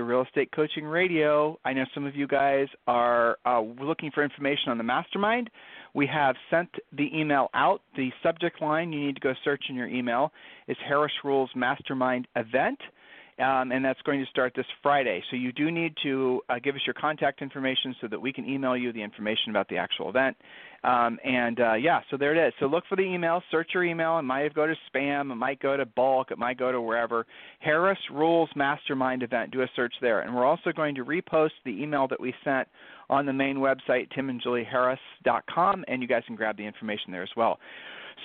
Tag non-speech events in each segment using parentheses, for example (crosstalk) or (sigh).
to Real Estate Coaching Radio. I know some of you guys are uh, looking for information on the mastermind. We have sent the email out. The subject line you need to go search in your email is Harris Rules Mastermind Event. Um, and that's going to start this Friday. So you do need to uh, give us your contact information so that we can email you the information about the actual event. Um, and uh, yeah, so there it is. So look for the email, search your email. It might go to spam, it might go to bulk, it might go to wherever. Harris Rules Mastermind event. Do a search there. And we're also going to repost the email that we sent on the main website, timandjulieharris.com, and you guys can grab the information there as well.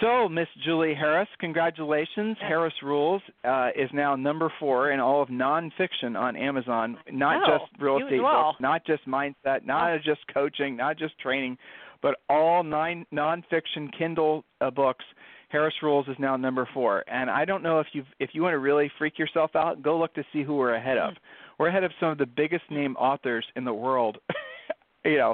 So, Miss Julie Harris, congratulations. Harris Rules uh, is now number four in all of nonfiction on Amazon. Not oh, just real estate well. books, not just mindset, not oh. just coaching, not just training, but all nine nonfiction Kindle uh, books. Harris Rules is now number four, and I don't know if you if you want to really freak yourself out, go look to see who we're ahead of. We're ahead of some of the biggest name authors in the world. (laughs) you know,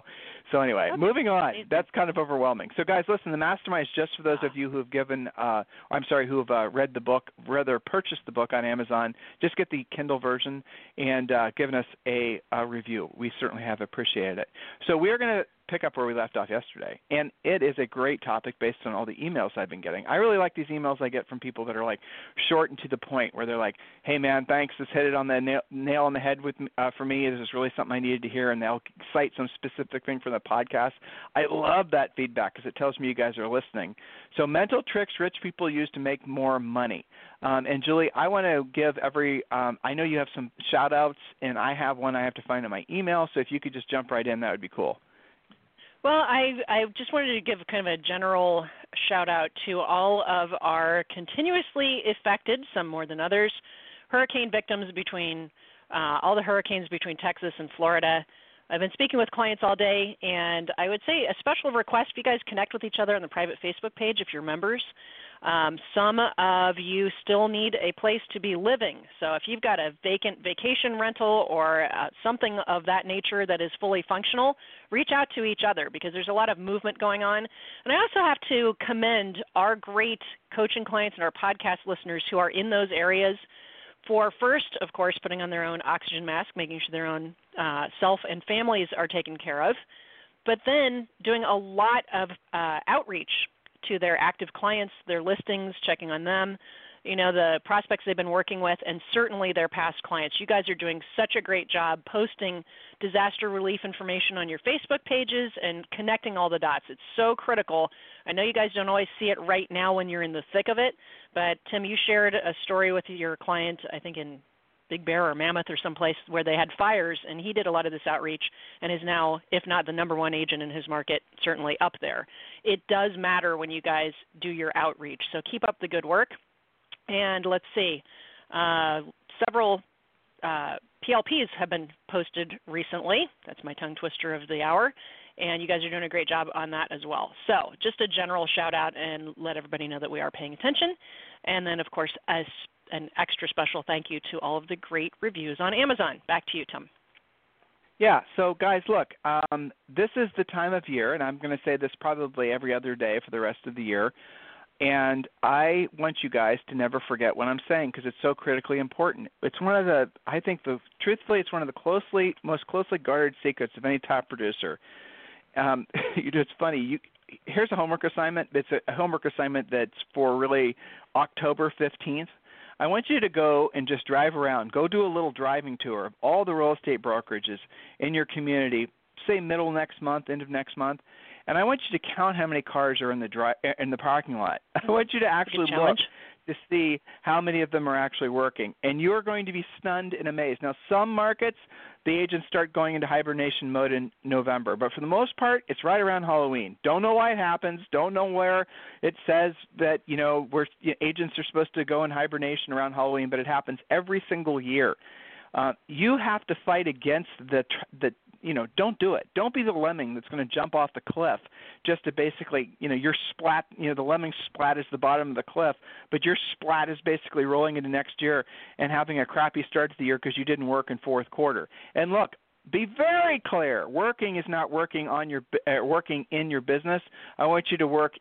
so anyway, okay. moving on. That's kind of overwhelming. So guys, listen, the mastermind is just for those of you who have given uh I'm sorry, who have uh, read the book, rather purchased the book on Amazon. Just get the Kindle version and uh given us a, a review. We certainly have appreciated it. So we are going to pick up where we left off yesterday. And it is a great topic based on all the emails I've been getting. I really like these emails I get from people that are like short and to the point, where they're like, "Hey man, thanks. This hit it on the nail, nail on the head with uh, for me. This is really something I needed to hear." And they'll cite some specific thing from the podcast. I love that feedback because it tells me you guys are listening. So mental tricks rich people use to make more money. Um, and Julie, I want to give every. Um, I know you have some shout outs, and I have one I have to find in my email. So if you could just jump right in, that would be cool. Well, I I just wanted to give kind of a general shout out to all of our continuously affected, some more than others, hurricane victims between uh, all the hurricanes between Texas and Florida. I've been speaking with clients all day, and I would say a special request if you guys connect with each other on the private Facebook page if you're members. Um, some of you still need a place to be living. So if you've got a vacant vacation rental or uh, something of that nature that is fully functional, reach out to each other because there's a lot of movement going on. And I also have to commend our great coaching clients and our podcast listeners who are in those areas for first, of course, putting on their own oxygen mask, making sure their own uh, self and families are taken care of, but then doing a lot of uh, outreach to their active clients, their listings, checking on them, you know, the prospects they've been working with, and certainly their past clients. You guys are doing such a great job posting disaster relief information on your Facebook pages and connecting all the dots. It's so critical. I know you guys don't always see it right now when you're in the thick of it, but Tim, you shared a story with your client, I think in Big Bear or Mammoth or someplace where they had fires, and he did a lot of this outreach and is now, if not the number one agent in his market, certainly up there. It does matter when you guys do your outreach, so keep up the good work. And let's see, uh, several uh, PLPs have been posted recently. That's my tongue twister of the hour. And you guys are doing a great job on that as well. So, just a general shout out and let everybody know that we are paying attention. And then, of course, as an extra special thank you to all of the great reviews on Amazon. Back to you, Tim. Yeah, so guys, look, um, this is the time of year, and I'm going to say this probably every other day for the rest of the year. And I want you guys to never forget what I'm saying because it's so critically important. It's one of the, I think, the truthfully, it's one of the closely, most closely guarded secrets of any top producer. Um, (laughs) it's funny. You, here's a homework assignment. It's a homework assignment that's for really October 15th. I want you to go and just drive around. Go do a little driving tour of all the real estate brokerages in your community, say middle next month, end of next month, and I want you to count how many cars are in the dri- in the parking lot. (laughs) I want you to actually look to see how many of them are actually working. And you're going to be stunned and amazed. Now, some markets, the agents start going into hibernation mode in November, but for the most part, it's right around Halloween. Don't know why it happens. Don't know where it says that you know where you know, agents are supposed to go in hibernation around Halloween, but it happens every single year. uh, you have to fight against the the you know don't do it don't be the lemming that's going to jump off the cliff just to basically you know your splat you know the lemming splat is the bottom of the cliff but your splat is basically rolling into next year and having a crappy start to the year because you didn't work in fourth quarter and look be very clear working is not working on your uh, working in your business i want you to work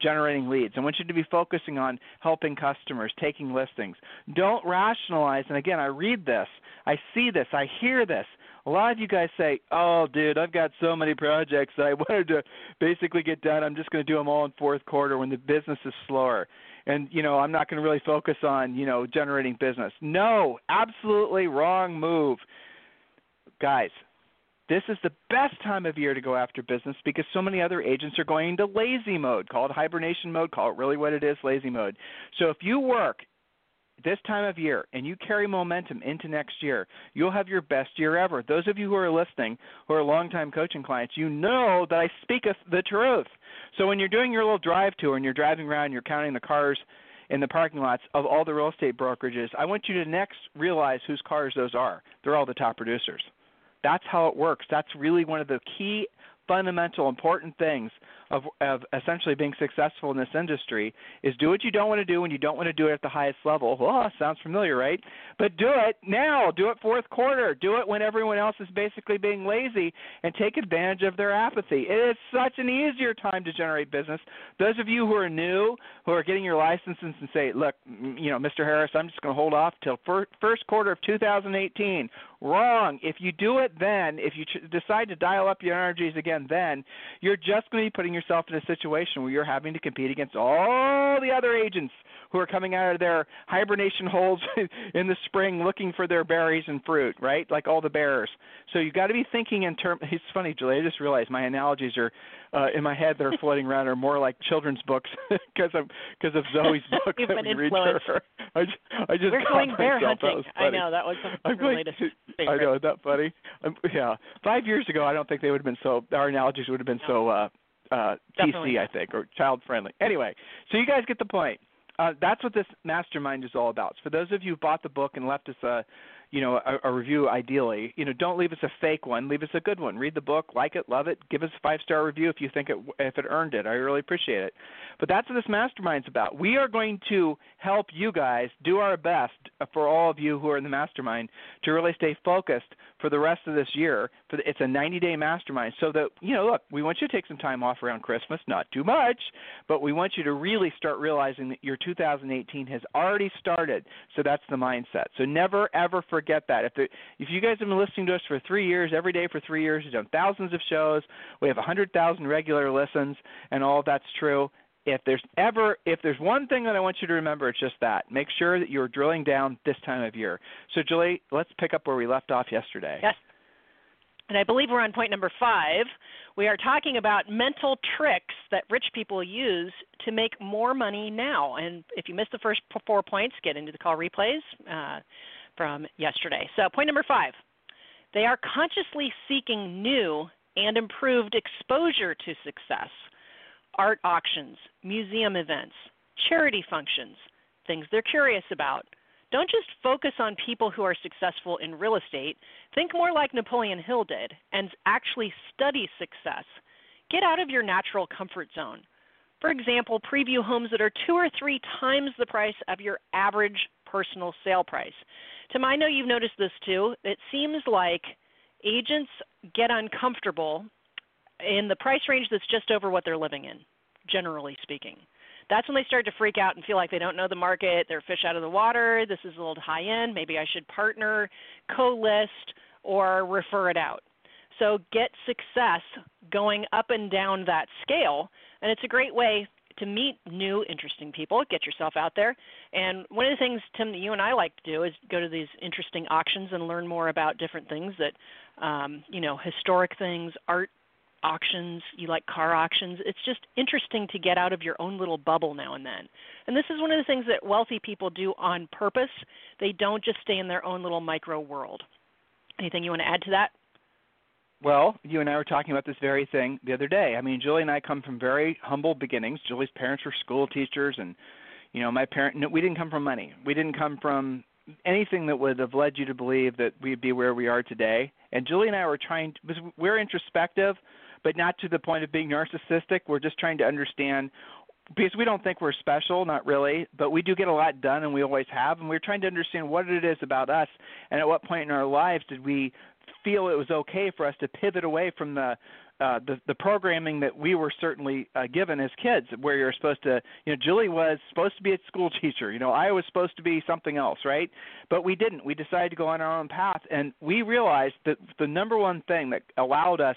generating leads. I want you to be focusing on helping customers, taking listings. Don't rationalize. And again, I read this, I see this, I hear this. A lot of you guys say, "Oh, dude, I've got so many projects that I (laughs) wanted to basically get done. I'm just going to do them all in fourth quarter when the business is slower." And you know, I'm not going to really focus on, you know, generating business. No, absolutely wrong move. Guys, this is the best time of year to go after business because so many other agents are going into lazy mode. Call it hibernation mode, call it really what it is, lazy mode. So if you work this time of year and you carry momentum into next year, you'll have your best year ever. Those of you who are listening, who are longtime coaching clients, you know that I speak the truth. So when you're doing your little drive tour and you're driving around, and you're counting the cars in the parking lots of all the real estate brokerages, I want you to next realize whose cars those are. They're all the top producers. That's how it works. That's really one of the key fundamental important things of, of essentially being successful in this industry is do what you don't want to do when you don't want to do it at the highest level. Well, sounds familiar, right? But do it now. Do it fourth quarter. Do it when everyone else is basically being lazy and take advantage of their apathy. It is such an easier time to generate business. Those of you who are new, who are getting your licenses and say, look, you know, Mr. Harris, I'm just going to hold off till first quarter of 2018. Wrong. If you do it then, if you decide to dial up your energies again then, you're just going to be putting yourself in a situation where you're having to compete against all the other agents who are coming out of their hibernation holes (laughs) in the spring looking for their berries and fruit, right? Like all the bears. So you've got to be thinking in terms. It's funny, Julie. I just realized my analogies are uh, in my head. They're floating around are more like children's books (laughs) because of because of Zoe's (laughs) book You've that we influenced. read her. I just, I just We're going bear hunting. I know that was I'm like, latest I know, isn't that funny? Um, yeah, five years ago, I don't think they would have been so. Our analogies would have been so uh, uh, Definitely PC, I think, or child friendly. Anyway, so you guys get the point. Uh, that's what this mastermind is all about. So for those of you who bought the book and left us a, you know, a, a review, ideally, you know, don't leave us a fake one. Leave us a good one. Read the book, like it, love it. Give us a five star review if you think it if it earned it. I really appreciate it. But that's what this mastermind's about. We are going to help you guys do our best for all of you who are in the mastermind to really stay focused for the rest of this year. For the, it's a 90 day mastermind, so that you know, look, we want you to take some time off around Christmas, not too much, but we want you to really start realizing that your 2018 has already started. So that's the mindset. So never ever forget that. If the, if you guys have been listening to us for three years, every day for three years, we've done thousands of shows. We have 100,000 regular listens, and all that's true if there's ever if there's one thing that I want you to remember, it's just that. Make sure that you're drilling down this time of year. So Julie, let's pick up where we left off yesterday. Yes. And I believe we're on point number five. We are talking about mental tricks that rich people use to make more money now. And if you missed the first four points, get into the call replays uh, from yesterday. So, point number five they are consciously seeking new and improved exposure to success art auctions, museum events, charity functions, things they're curious about. Don't just focus on people who are successful in real estate. Think more like Napoleon Hill did and actually study success. Get out of your natural comfort zone. For example, preview homes that are two or three times the price of your average personal sale price. Tim, I know you've noticed this too. It seems like agents get uncomfortable in the price range that's just over what they're living in, generally speaking. That's when they start to freak out and feel like they don't know the market, they're fish out of the water, this is a little high end, maybe I should partner, co list, or refer it out. So get success going up and down that scale, and it's a great way to meet new, interesting people, get yourself out there. And one of the things, Tim, that you and I like to do is go to these interesting auctions and learn more about different things that, um, you know, historic things, art auctions, you like car auctions. It's just interesting to get out of your own little bubble now and then. And this is one of the things that wealthy people do on purpose. They don't just stay in their own little micro world. Anything you want to add to that? Well, you and I were talking about this very thing the other day. I mean, Julie and I come from very humble beginnings. Julie's parents were school teachers, and you know, my parent. No, we didn't come from money. We didn't come from anything that would have led you to believe that we'd be where we are today. And Julie and I were trying because we're introspective, but not to the point of being narcissistic. We're just trying to understand because we don't think we're special, not really, but we do get a lot done and we always have. And we're trying to understand what it is about us and at what point in our lives did we feel it was okay for us to pivot away from the uh, the the programming that we were certainly uh, given as kids, where you're supposed to, you know, Julie was supposed to be a school (laughs) teacher, you know, I was supposed to be something else, right? But we didn't. We decided to go on our own path, and we realized that the number one thing that allowed us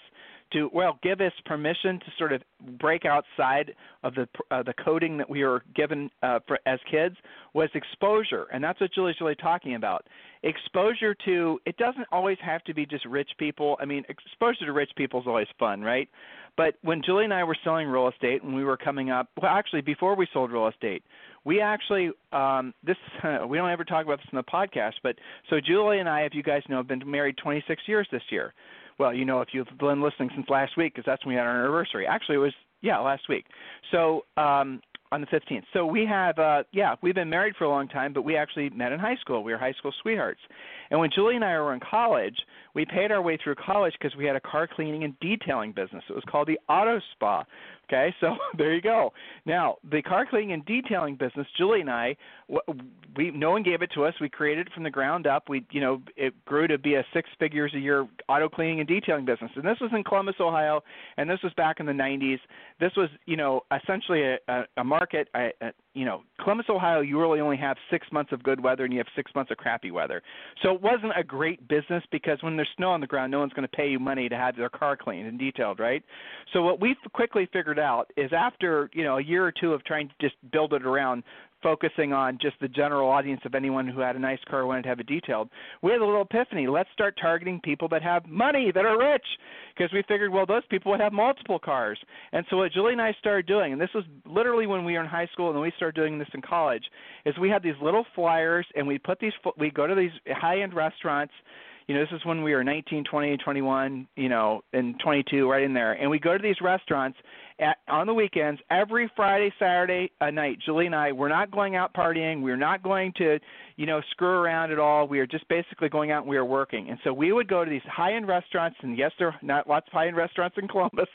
to well give us permission to sort of break outside of the uh, the coding that we were given uh, for as kids was exposure, and that's what Julie's really talking about. Exposure to it doesn't always have to be just rich people. I mean, exposure to rich people is always fun, right? But when Julie and I were selling real estate, and we were coming up, well, actually before we sold real estate, we actually um, this uh, (laughs) we don't ever talk about this in the podcast, but so Julie and I, if you guys know, have been married 26 years this year well, you know, if you've been listening since last week, because that's when we had our anniversary. Actually, it was yeah last week. So um, on the 15th. So we have, uh, yeah, we've been married for a long time, but we actually met in high school. We were high school sweethearts. And when Julie and I were in college, we paid our way through college because we had a car cleaning and detailing business. It was called the Auto Spa. Okay, (laughs) so there you go. Now, the car cleaning and detailing business, Julie and I, we no one gave it to us. We created it from the ground up. We, you know, it grew to be a six figures a year auto cleaning and detailing business. And this was in Columbus, Ohio, and this was back in the 90s. This was, you know, essentially a, a, a market, a, a, you know, Columbus, Ohio, you really only have six months of good weather and you have six months of crappy weather. So it wasn't a great business because when there's snow on the ground, no one's going to pay you money to have their car cleaned and detailed, right? So what we quickly figured out is after you know a year or two of trying to just build it around focusing on just the general audience of anyone who had a nice car wanted to have it detailed. We had a little epiphany. Let's start targeting people that have money, that are rich, because we figured, well, those people would have multiple cars. And so what Julie and I started doing, and this was literally when we were in high school, and then we started doing this in college, is we had these little flyers, and we put these, we go to these high-end restaurants you know, this is when we were 19, 20, 21, you know, and 22, right in there. And we go to these restaurants at, on the weekends, every Friday, Saturday uh, night. Julie and I, we're not going out partying. We're not going to, you know, screw around at all. We are just basically going out and we are working. And so we would go to these high-end restaurants, and yes, there are not lots of high-end restaurants in Columbus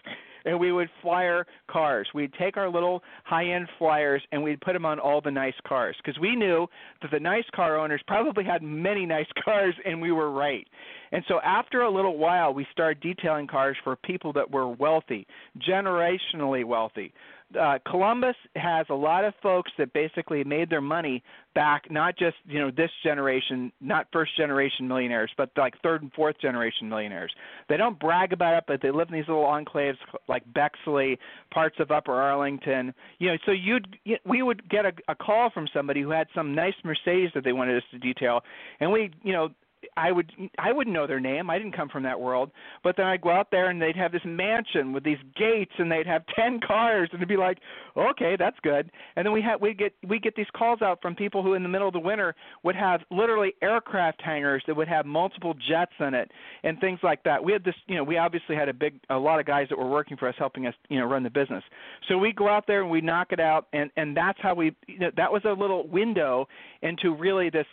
and we would flyer cars. We'd take our little high-end flyers and we'd put them on all the nice cars because we knew that the nice car owners probably had many nice (laughs) cars, and we were right. And so after a little while, we started detailing cars for people that were wealthy, generationally wealthy uh, Columbus has a lot of folks that basically made their money back, not just you know this generation, not first generation millionaires, but like third and fourth generation millionaires. They don't brag about it, but they live in these little enclaves like Bexley, parts of Upper Arlington. You know, so you'd we would get a, a call from somebody who had some nice Mercedes that they wanted us to detail, and we you know I would I wouldn't know their name. I didn't come from that world. But then I'd go out there and they'd have this mansion with these gates and they'd have (laughs) ten cars and it'd be like, okay, that's good. And then we had we get we get these calls out from people who in the middle of the winter would have literally aircraft hangars that would have multiple jets in it and things like that. We had this, you know, we obviously had a big a lot of guys that were working for us helping us, you know, run the business. So we go out there and we knock it out and and that's how we you know, that was a little window into really this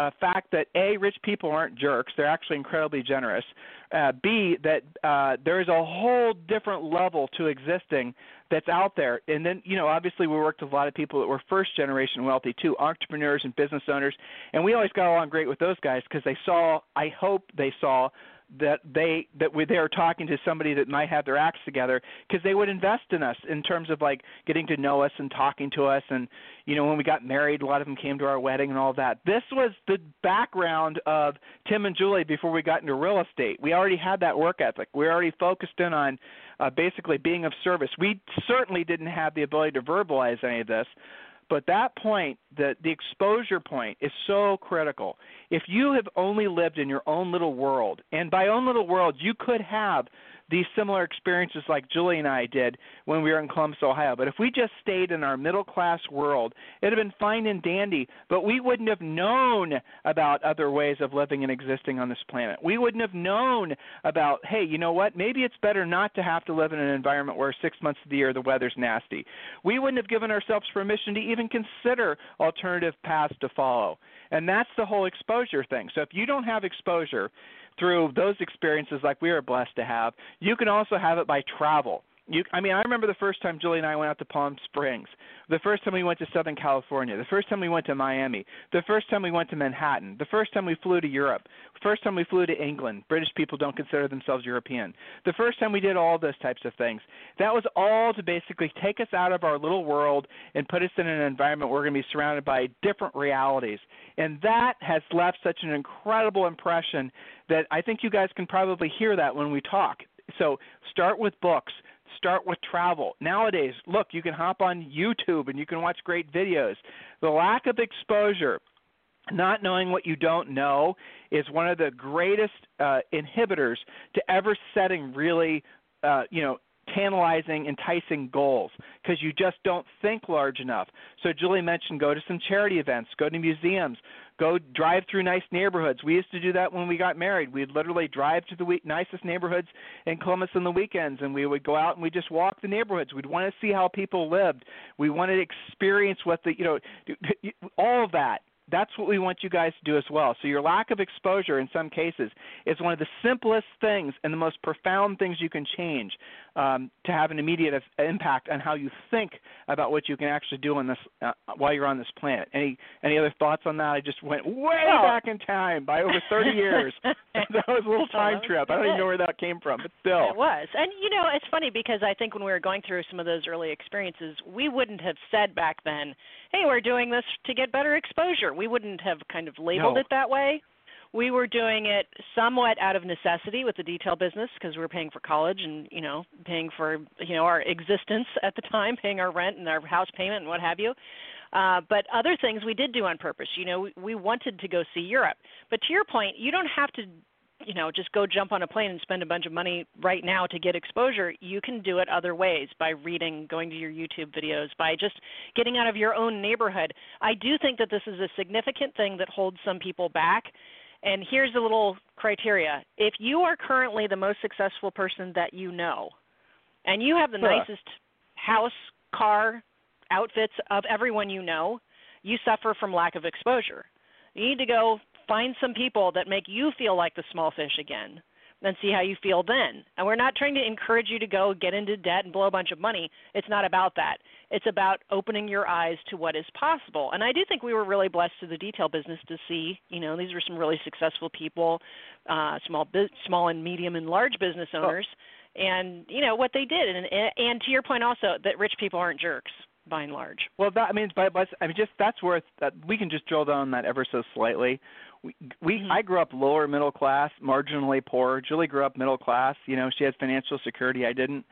uh, fact that a rich people aren't jerks; they're actually incredibly generous. Uh, B that uh, there is a whole different level to existing that's out there. And then you know, obviously, we worked with a lot of people that were first generation wealthy too, entrepreneurs and business owners, and we always got along great with those guys because they saw. I hope they saw that they that we they are talking to somebody that might have their acts together because they would invest in us in terms of like getting to know us and talking to us. And you know when we got married a lot of them came to our wedding and all that. This was the background of tim and julie before we got into real estate. We already had that work ethic. We already focused in on uh, basically being of service. We certainly didn't have the ability to verbalize any of this but that point, the, the exposure point, is so critical. If you have only lived in your own little world, and by own little world, you could have these similar experiences like Julie and I did when we were in Columbus, Ohio. But if we just stayed in our middle class world, it'd have been fine and dandy, but we wouldn't have known about other ways of living and existing on this planet. We wouldn't have known about, hey, you know what? Maybe it's better not to have to live in an environment where six months of the year the weather's nasty. We wouldn't have given ourselves permission to even consider alternative paths to follow. And that's the whole exposure thing. So if you don't have exposure through those experiences like we are blessed to have, you can also have it by travel. You, I mean, I remember the first time Julie and I went out to Palm Springs, the first time we went to Southern California, the first time we went to Miami, the first time we went to Manhattan, the first time we flew to Europe, the first time we flew to England. British people don't consider themselves European. The first time we did all those types of things. That was all to basically take us out of our little world and put us in an environment where we're going to be surrounded by different realities. And that has left such an incredible impression that I think you guys can probably hear that when we talk. So start with books start with travel. Nowadays, look, you can hop on YouTube and you can watch great videos. The lack of exposure, not knowing what you don't know, is one of the greatest uh, inhibitors to ever setting really, uh, you know, tantalizing, enticing goals because you just don't think large enough. So Julie mentioned go to some charity events, go to museums, go drive through nice neighborhoods. We used to do that when we got married. We'd literally drive to the we- nicest neighborhoods in Columbus on the weekends, and we would go out and we just walk the neighborhoods. We'd want to see how people lived. We wanted to experience what the you know all of that that's what we want you guys to do as well. So your lack of exposure in some cases is one of the simplest things and the most profound things you can change um, to have an immediate impact on how you think about what you can actually do on this uh, while you're on this planet. Any any other thoughts on that? I just went way well, back in time by over 30 years. (laughs) that was a little time trip. I don't even know where that came from, but still. It was. And you know, it's funny because I think when we were going through some of those early experiences, we wouldn't have said back then, "Hey, we're doing this to get better exposure." We wouldn't have kind of labeled no. it that way we were doing it somewhat out of necessity with the detail business because we were paying for college and you know paying for you know our existence at the time (laughs) paying our rent and our house payment and what have you. Uh, but other things we did do on purpose. You know we, we wanted to go see europe. But to your point you don't have to you know just go jump on a plane and spend a bunch of money right now to get exposure. You can do it other ways by reading going to your youtube videos by just getting out of your own neighborhood. I do think that this is a significant thing that holds some people back and here's a little criteria. If you are currently the most successful person that you know, and you have the huh. nicest house, car, outfits of everyone you know, you suffer from lack of exposure. You need to go find some people that make you feel like the small fish again then see how you feel then. And we're not trying to encourage you to go get into debt and blow a bunch of money. It's not about that. It's about opening your eyes to what is possible. And I do think we were really blessed to the detail business to see, you know, these were some really successful people, uh, small, small and medium and large business owners, oh. and you know what they did. And, and to your point also, that rich people aren't jerks by and large. Well, that I mean, by, by I mean, just that's worth. That we can just drill down on that ever so slightly we, we mm-hmm. I grew up lower middle class, marginally poor. Julie grew up middle class. You know, she has financial security. I didn't,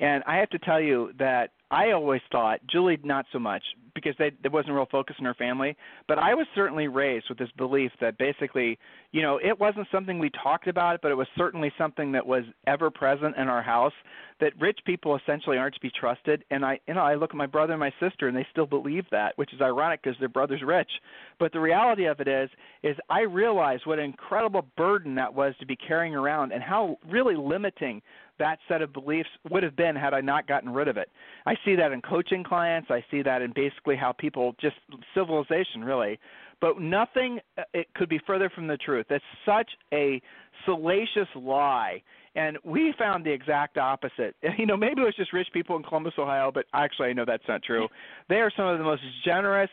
and I have to tell you that I always thought Julie not so much because they, there wasn't real focus in her family. But I was certainly raised with this belief that basically, you know, it wasn't something we talked about, but it was certainly something that was ever present in our house. That rich people essentially aren't to be trusted. And I, you know, I look at my brother and my sister, and they still believe that, which is ironic because their brother's rich. But the reality of it is, is I realized what an incredible burden that was to be carrying around, and how really limiting that set of beliefs would have been had I not gotten rid of it. I see that in coaching clients. I see that in basically how people just civilization really. But nothing uh, it could be further from the truth. It's such a salacious lie. And we found the exact opposite. (laughs) You know, maybe it was just rich people in Columbus, Ohio, but actually I know that's not true. They are some of the most generous,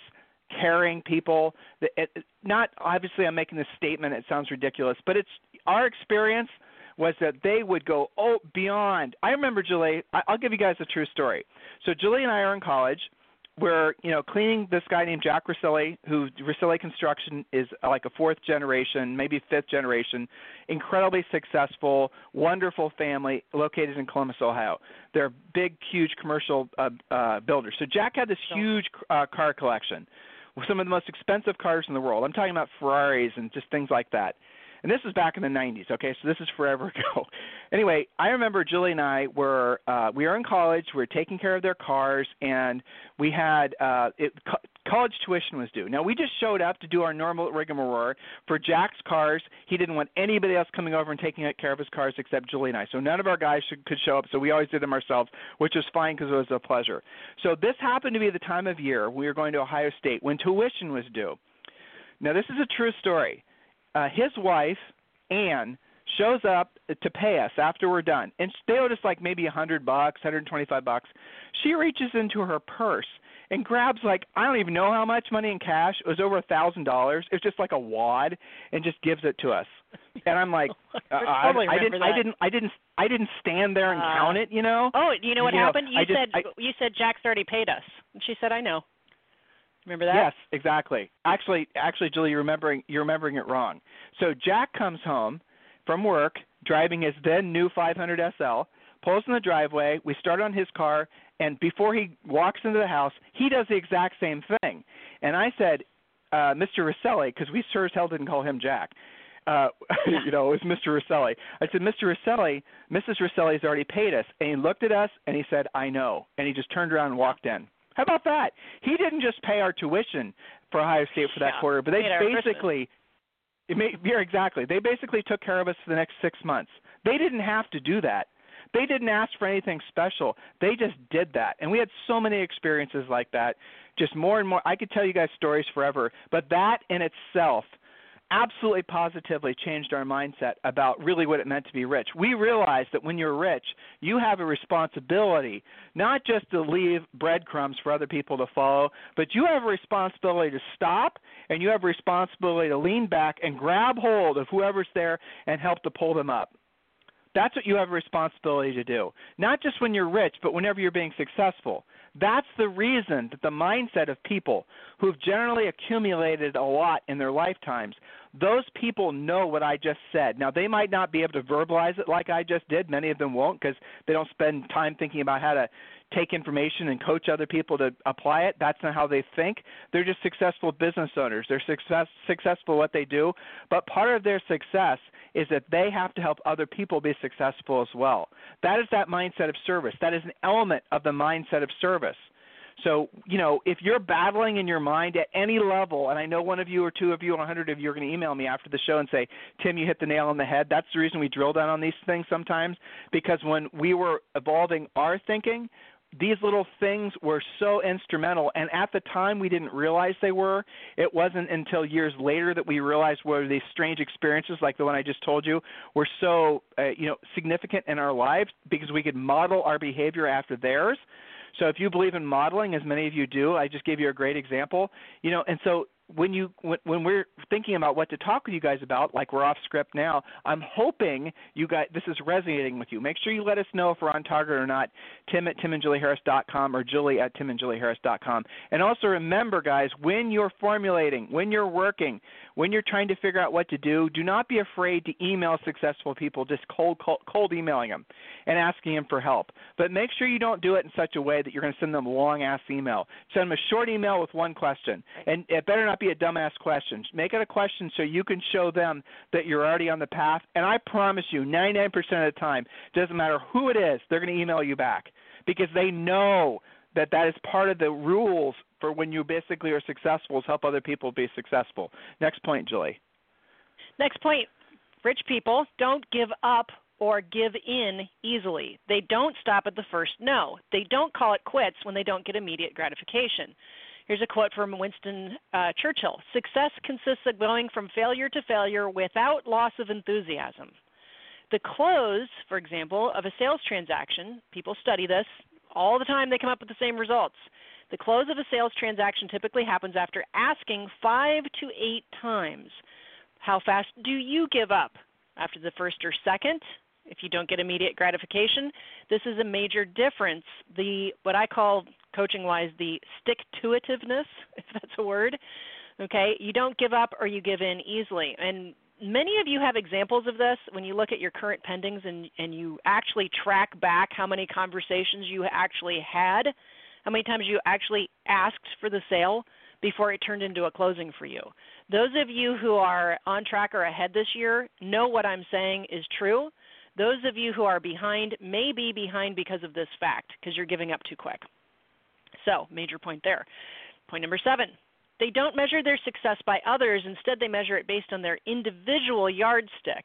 caring people. It, not obviously I'm making this statement. It sounds ridiculous, but it's our experience was that they would go oh beyond. I remember Julie. I, I'll give you guys a true story. So Julie and I are in college. We're you know cleaning this guy named Jack Ruscilli, who Ruscilli Construction is like a fourth generation, maybe fifth generation, incredibly successful, wonderful family located in Columbus, Ohio. They're big, huge commercial uh, uh, builders. So Jack had this huge uh, car collection, some of the most expensive cars in the world. I'm talking about Ferraris and just things like that and this is back in the 90s. Okay, so this is forever (laughs) ago. anyway, I remember Julie and I were uh, we were in college. We were taking care of their cars, and we had uh, it, co- college tuition was due. Now we just showed up to do our normal rigmarole for Jack's cars. He didn't want anybody else coming over and taking care of his cars except Julie and I. So none of our guys should, could show up. So we always did them ourselves, which was fine because it was a pleasure. So this happened to be the time of year we were going to Ohio State when tuition was due. Now this is a true story. Uh, his wife Anne shows up to pay us after we're done, and they owed us like maybe a hundred bucks, hundred twenty-five bucks. She reaches into her purse and grabs like I don't even know how much money in cash. It was over a thousand dollars. It was just like a wad, and just gives it to us. And I'm like, (laughs) uh, I, totally I didn't, I didn't, I didn't, I didn't stand there and Uh, count it. You know. Oh, you know what You know, happened? You I just- said I- you said Jack's already paid us. And she said, "I know." Remember that? Yes, exactly. Actually, actually, Julie, you're remembering you're remembering it wrong. So Jack comes home from work driving his then new 500 SL, pulls in the driveway. We start on his car, and before he walks into the house, he does the exact same thing. And I said, uh, Mr. Ruscilli, because we sure as hell didn't call him Jack. Uh, (laughs) you know, it was Mr. Ruscilli. I said, Mr. Ruscilli, Mrs. Ruscilli's already paid us. And he looked at us and he said, I know. And he just turned around and walked in. How about that? He didn't just pay our tuition for Ohio State for that Yeah, quarter, but they paid our Christmas. basically, it may, yeah, exactly. They basically took care of us for the next six months. They didn't have to do that. They didn't ask for anything special. They just did that. And we had so many experiences like that. Just more and more. I could tell you guys stories forever, but that in itself absolutely positively changed our mindset about really what it meant to be rich. We realized that when you're rich, you have a responsibility not just to leave breadcrumbs for other people to follow, but you have a responsibility to stop and you have a responsibility to lean back and grab hold of whoever's there and help to pull them up. That's what you have a responsibility to do. Not just when you're rich, but whenever you're being successful. That's the reason that the mindset of people who've generally accumulated a lot in their lifetimes, those people know what I just said. Now, they might not be able to verbalize it like I just did. Many of them won't because they don't spend time thinking about how to take information and coach other people to apply it. That's not how they think. They're just successful business owners. They're success, successful at what they do. But part of their success is that they have to help other people be successful as well. That is that mindset of service. That is an element of the mindset of service. So, you know, if you're battling in your mind at any level, and I know one of you or two of you or a 100 of you are going to email me after the show and say, Tim, you hit the nail on the head. That's the reason we drill down on these things sometimes, because when we were evolving our thinking, these little things were so instrumental and at the time we didn't realize they were it wasn't until years later that we realized where these strange experiences like the one i just told you were so uh, you know significant in our lives because we could model our behavior after theirs so if you believe in modeling as many of you do i just gave you a great example. You know and so when you when, when we're thinking about what to talk with you guys about, like we're off script now, I'm hoping you guys this is resonating with you. Make sure you let us know if we're on target or not. Tim at timandjulieharris.com or Julie at timandjulieharris.com. And also remember, guys, when you're formulating, when you're working, when you're trying to figure out what to do, do not be afraid to email successful people, just cold cold, cold emailing them and asking them for help. But make sure you don't do it in such a way that you're going to send them a long ass email. Send them a short email with one question, and it better not be a dumbass question. Make it a question so you can show them that you're already on the path. And I promise you, 99% of the time, doesn't matter who it is, they're going to email you back because they know that that is part of the rules for when you basically are successful is help other people be successful. Next point, Julie. Next point rich people don't give up or give in easily. They don't stop at the first no. They don't call it quits when they don't get immediate gratification. Here's a quote from Winston uh, Churchill Success consists of going from failure to failure without loss of enthusiasm. The close, for example, of a sales transaction, people study this all the time, they come up with the same results. The close of a sales transaction typically happens after asking five to eight times. How fast do you give up? After the first or second? If you don't get immediate gratification, this is a major difference. The what I call coaching wise the stick to itiveness, (laughs) if that's a word. Okay, you don't give up or you give in easily. And many of you have examples of this when you look at your current pendings and, and you actually track back how many conversations you actually had, how many times you actually asked for the sale before it turned into a closing for you. Those of you who are on track or ahead this year know what I'm saying is true. Those of you who are behind may be behind because of this fact, because you're giving up too quick. So, major point there. Point number seven they don't measure their success by others, instead, they measure it based on their individual yardstick.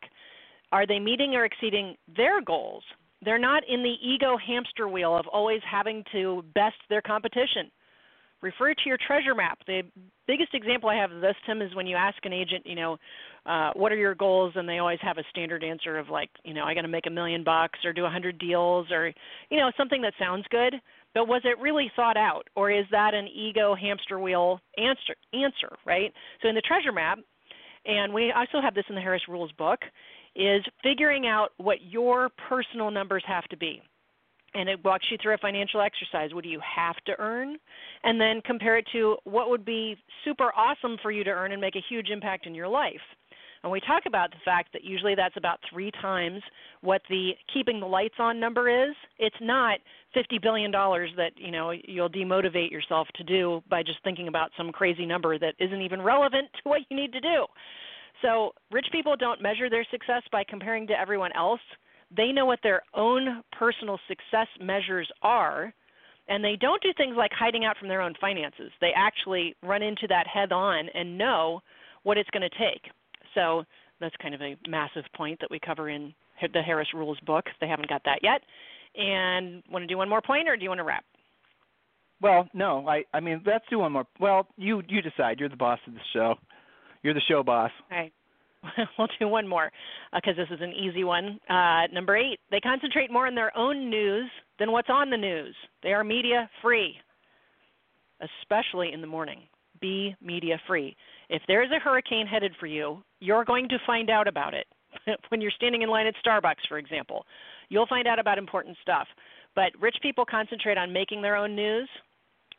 Are they meeting or exceeding their goals? They're not in the ego hamster wheel of always having to best their competition. Refer to your treasure map. The biggest example I have of this, Tim, is when you ask an agent, you know, uh, what are your goals, and they always have a standard answer of like, you know, I got to make a million bucks or do a hundred deals or, you know, something that sounds good. But was it really thought out, or is that an ego hamster wheel answer? Answer, right? So in the treasure map, and we also have this in the Harris Rules book, is figuring out what your personal numbers have to be and it walks you through a financial exercise. What do you have to earn? And then compare it to what would be super awesome for you to earn and make a huge impact in your life. And we talk about the fact that usually that's about three times what the keeping the lights on number is. It's not fifty billion dollars that you know you'll demotivate yourself to do by just thinking about some crazy number that isn't even relevant to what you need to do. So rich people don't measure their success by comparing to everyone else. They know what their own personal success measures are, and they don't do things like hiding out from their own finances. They actually run into that head on and know what it's going to take. So that's kind of a massive point that we cover in the Harris Rules book. They haven't got that yet. And want to do one more point, or do you want to wrap? Well, no. I I mean, let's do one more. Well, you you decide. You're the boss of the show. You're the show boss. All right. (laughs) we'll do one more because uh, this is an easy one. Uh, number eight, they concentrate more on their own news than what's on the news. They are media free, especially in the morning. Be media free. If there's a hurricane headed for you, you're going to find out about it. (laughs) when you're standing in line at Starbucks, for example, you'll find out about important stuff. But rich people concentrate on making their own news,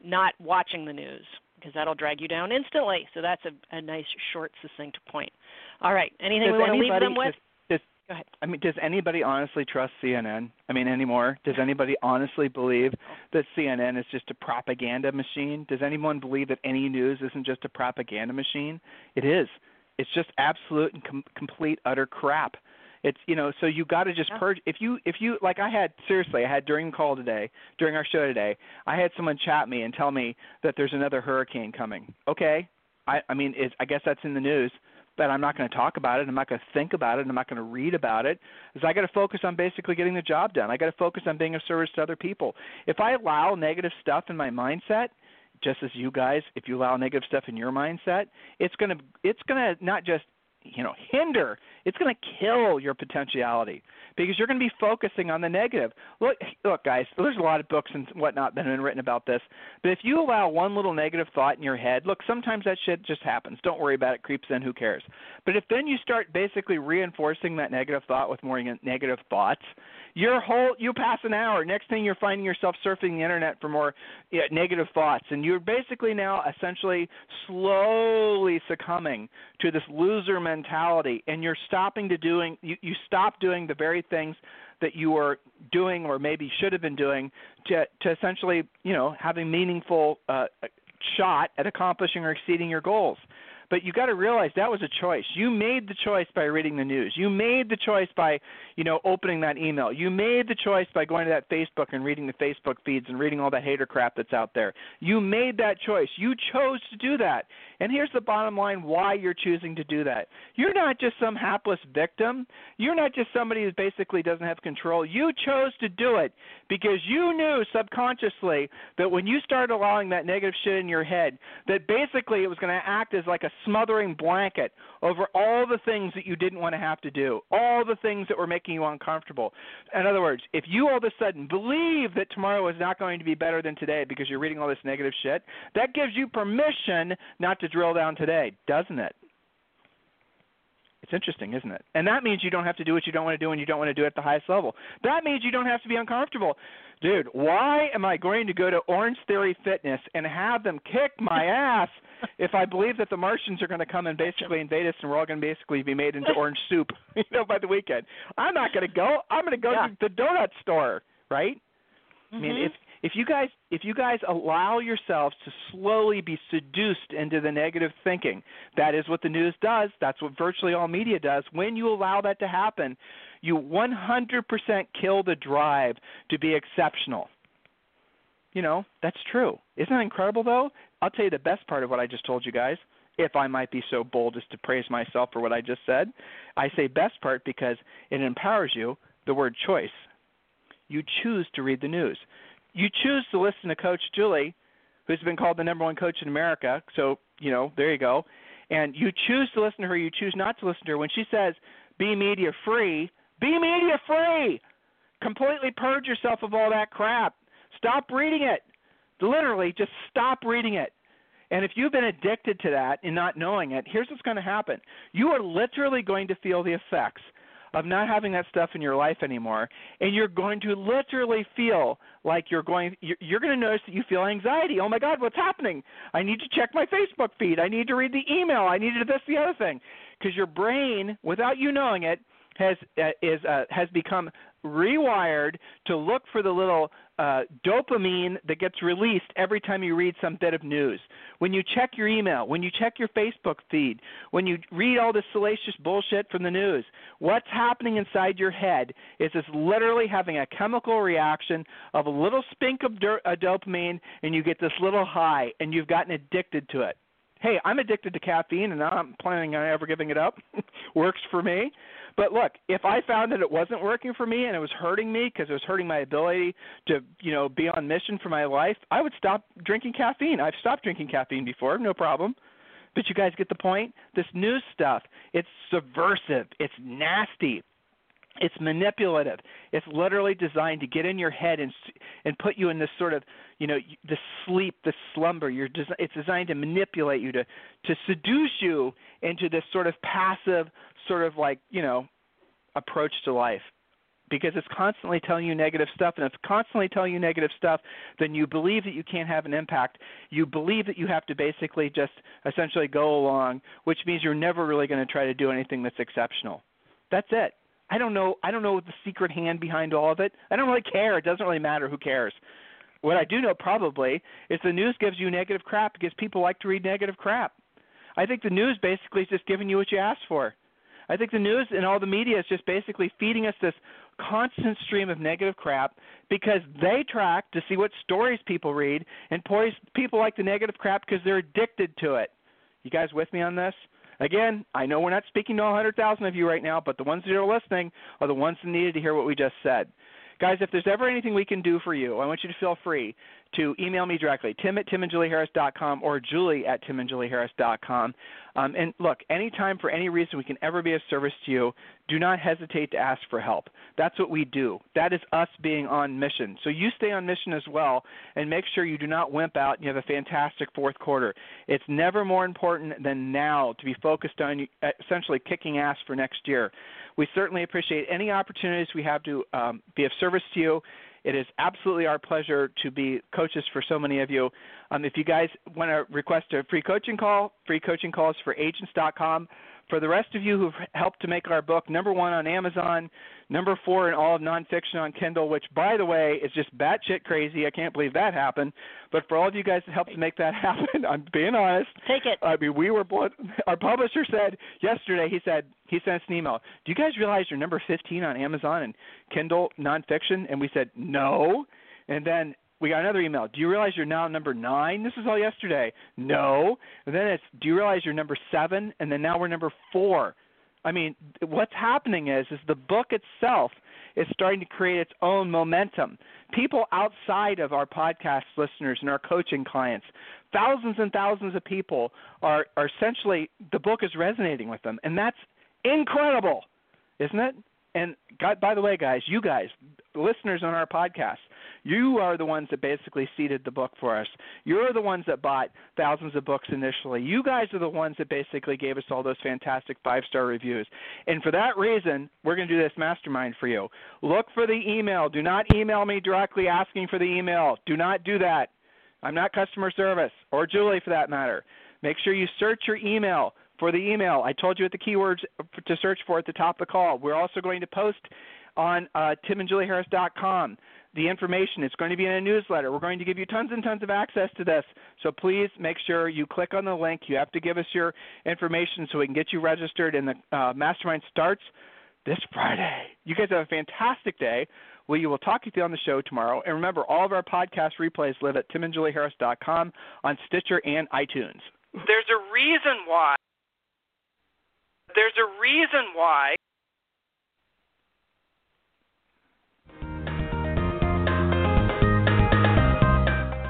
not watching the news because that'll drag you down instantly. So that's a, a nice, short, succinct point. All right. Anything does we want to leave them with? Does, does, Go ahead. I mean, does anybody honestly trust CNN? I mean, anymore? Does anybody honestly believe that CNN is just a propaganda machine? Does anyone believe that any news isn't just a propaganda machine? It is. It's just absolute and com- complete utter crap. It's you know, so you got to just yeah. purge. If you if you like, I had seriously, I had during the call today, during our show today, I had someone chat me and tell me that there's another hurricane coming. Okay, I I mean, it's, I guess that's in the news but I'm not going to talk about it. I'm not going to think about it. I'm not going to read about it. Because I got to focus on basically getting the job done. I got to focus on being of service to other people. If I allow negative stuff in my mindset, just as you guys, if you allow negative stuff in your mindset, it's going to it's going to not just you know hinder it's going to kill your potentiality because you're going to be focusing on the negative. Look look guys there's a lot of books and whatnot that have been written about this but if you allow one little negative thought in your head look sometimes that shit just happens. Don't worry about it creeps in who cares? But if then you start basically reinforcing that negative thought with more negative thoughts your whole you pass an hour. Next thing you're finding yourself surfing the internet for more yeah, negative thoughts. And you're basically now essentially slowly succumbing to this loser mentality. And you're stopping to doing you, you stop doing the very things that you are doing or maybe should have been doing to to essentially you know have a meaningful uh, shot at accomplishing or exceeding your goals but you got to realize that was a choice. You made the choice by reading the news. You made the choice by, you know, opening that email. You made the choice by going to that Facebook and reading the Facebook feeds and reading all the hater crap that's out there. You made that choice. You chose to do that. And here's the bottom line why you're choosing to do that. You're not just some hapless victim. You're not just somebody who basically doesn't have control. You chose to do it because you knew subconsciously that when you started allowing that negative shit in your head, that basically it was going to act as like a smothering blanket over all the things that you didn't want to have to do, all the things that were making you uncomfortable. In other words, if you all of a sudden believe that tomorrow is not going to be better than today because you're reading all this negative shit, that gives you permission not to drill down today, doesn't it? It's interesting, isn't it? And that means you don't have to do what you don't want to do and you don't want to do it at the highest level. That means you don't have to be uncomfortable. Dude, why am I going to go to Orange Theory Fitness and have them kick my (laughs) ass if I believe that the Martians are going to come and basically invade us and we're all going to basically be made into orange soup, (laughs) you know, by the weekend? I'm not going to go. I'm going to go yeah. to the donut store, right? Mm-hmm. I mean, if if you guys if you guys allow yourselves to slowly be seduced into the negative thinking, that is what the news does. That's what virtually all media does. When you allow that to happen, you 100% kill the drive to be exceptional. You know, that's true. Isn't that incredible though? I'll tell you the best part of what I just told you guys if I might be so bold as to praise myself for what I just said. I say best part because it empowers you, the word choice. You choose to read the news you choose to listen to Coach Julie who's been called the number one coach in America. So, you know, there you go. And you choose to listen to her, you choose not to listen to her. When she says, be media free, be media free. Completely purge yourself of all that crap. Stop reading it. Literally, just stop reading it. And if you've been addicted to that and not knowing it, here's what's going to happen. You are literally going to feel the effects of not having that stuff in your life anymore and you're going to literally feel like you're going you're, going to notice that you feel anxiety oh my god what's happening i need to check my facebook feed i need to read the email i need to do this the other thing because your brain without you knowing it has uh, is uh, has become rewired to look for the little uh, dopamine that gets released every time you read some bit of news. When you check your email, when you check your Facebook feed, when you read all this salacious bullshit from the news, what's happening inside your head is it's literally having a chemical reaction of a little spink of do- uh, dopamine, and you get this little high, and you've gotten addicted to it. Hey, I'm addicted to caffeine, and I'm planning on ever giving it up. (laughs) Works for me. But look, if I found that it wasn't working for me and it was hurting me because it was hurting my ability to, you know, be on mission for my life, I would stop drinking caffeine. I've stopped drinking caffeine before, no problem. But you guys get the point? This new stuff, it's subversive, it's nasty. It's manipulative. It's literally designed to get in your head and and put you in this sort of, you know, the sleep, the slumber. You're des- it's designed to manipulate you to to seduce you into this sort of passive sort of like you know approach to life because it's constantly telling you negative stuff and if it's constantly telling you negative stuff then you believe that you can't have an impact you believe that you have to basically just essentially go along which means you're never really going to try to do anything that's exceptional that's it i don't know i don't know the secret hand behind all of it. I don't really care. It doesn't really matter. Who cares? What i do know probably is the news gives you negative crap. Because people like to read negative crap. I think the news basically is just giving you what you asked for. I think the news and all the media is just basically feeding us this constant stream of negative crap because they track to see what stories people read, and people like the negative crap because they're addicted to it. You guys with me on this? Again, I know we're not speaking to 100,000 of you right now, but the ones that are listening are the ones that needed to hear what we just said. Guys, if there's ever anything we can do for you, I want you to feel free to email me directly, tim at timandjulieharris.com or julie at timandjulieharris.com. Um, and look, anytime for any reason we can ever be of service to you, do not hesitate to ask for help. That's what we do. That is us being on mission. So you stay on mission as well and make sure you do not wimp out and you have a fantastic fourth quarter. It's never more important than now to be focused on essentially kicking ass for next year. We certainly appreciate any opportunities we have to um, be of service to you. It is absolutely our pleasure to be coaches for so many of you. Um, if you guys want to request a free coaching call, free coaching calls for agents.com. For the rest of you who've helped to make our book number one on Amazon, number four in all of nonfiction on Kindle, which, by the way, is just batshit crazy. I can't believe that happened. But for all of you guys that helped to make that (laughs) happen, I'm being honest. Take it. I mean, we were blood. (laughs) Our publisher said yesterday. He said he sent us an email. Do you guys realize you're number 15 on Amazon and Kindle nonfiction? And we said no. And then we got another email. Do you realize you're now number nine? This is all yesterday. No. And then it's, do you realize you're number seven? And then now we're number four. I mean, what's happening is, is the book itself is starting to create its own momentum. People outside of our podcast listeners and our coaching clients, thousands and thousands of people are, are essentially, the book is resonating with them. And that's incredible, isn't it? And God, by the way, guys, you guys, listeners on our podcast, you are the ones that basically seeded the book for us. You're the ones that bought thousands of books initially. You guys are the ones that basically gave us all those fantastic five star reviews. And for that reason, we're going to do this mastermind for you. Look for the email. Do not email me directly asking for the email. Do not do that. I'm not customer service, or Julie for that matter. Make sure you search your email for the email. I told you what the keywords to search for at the top of the call. We're also going to post on uh, timandjulieharris.com the information. It's going to be in a newsletter. We're going to give you tons and tons of access to this. So please make sure you click on the link. You have to give us your information so we can get you registered. And the uh, mastermind starts this Friday. You guys have a fantastic day. We will talk to you on the show tomorrow. And remember, all of our podcast replays live at timandjulieharris.com on Stitcher and iTunes. There's a reason why there's a reason why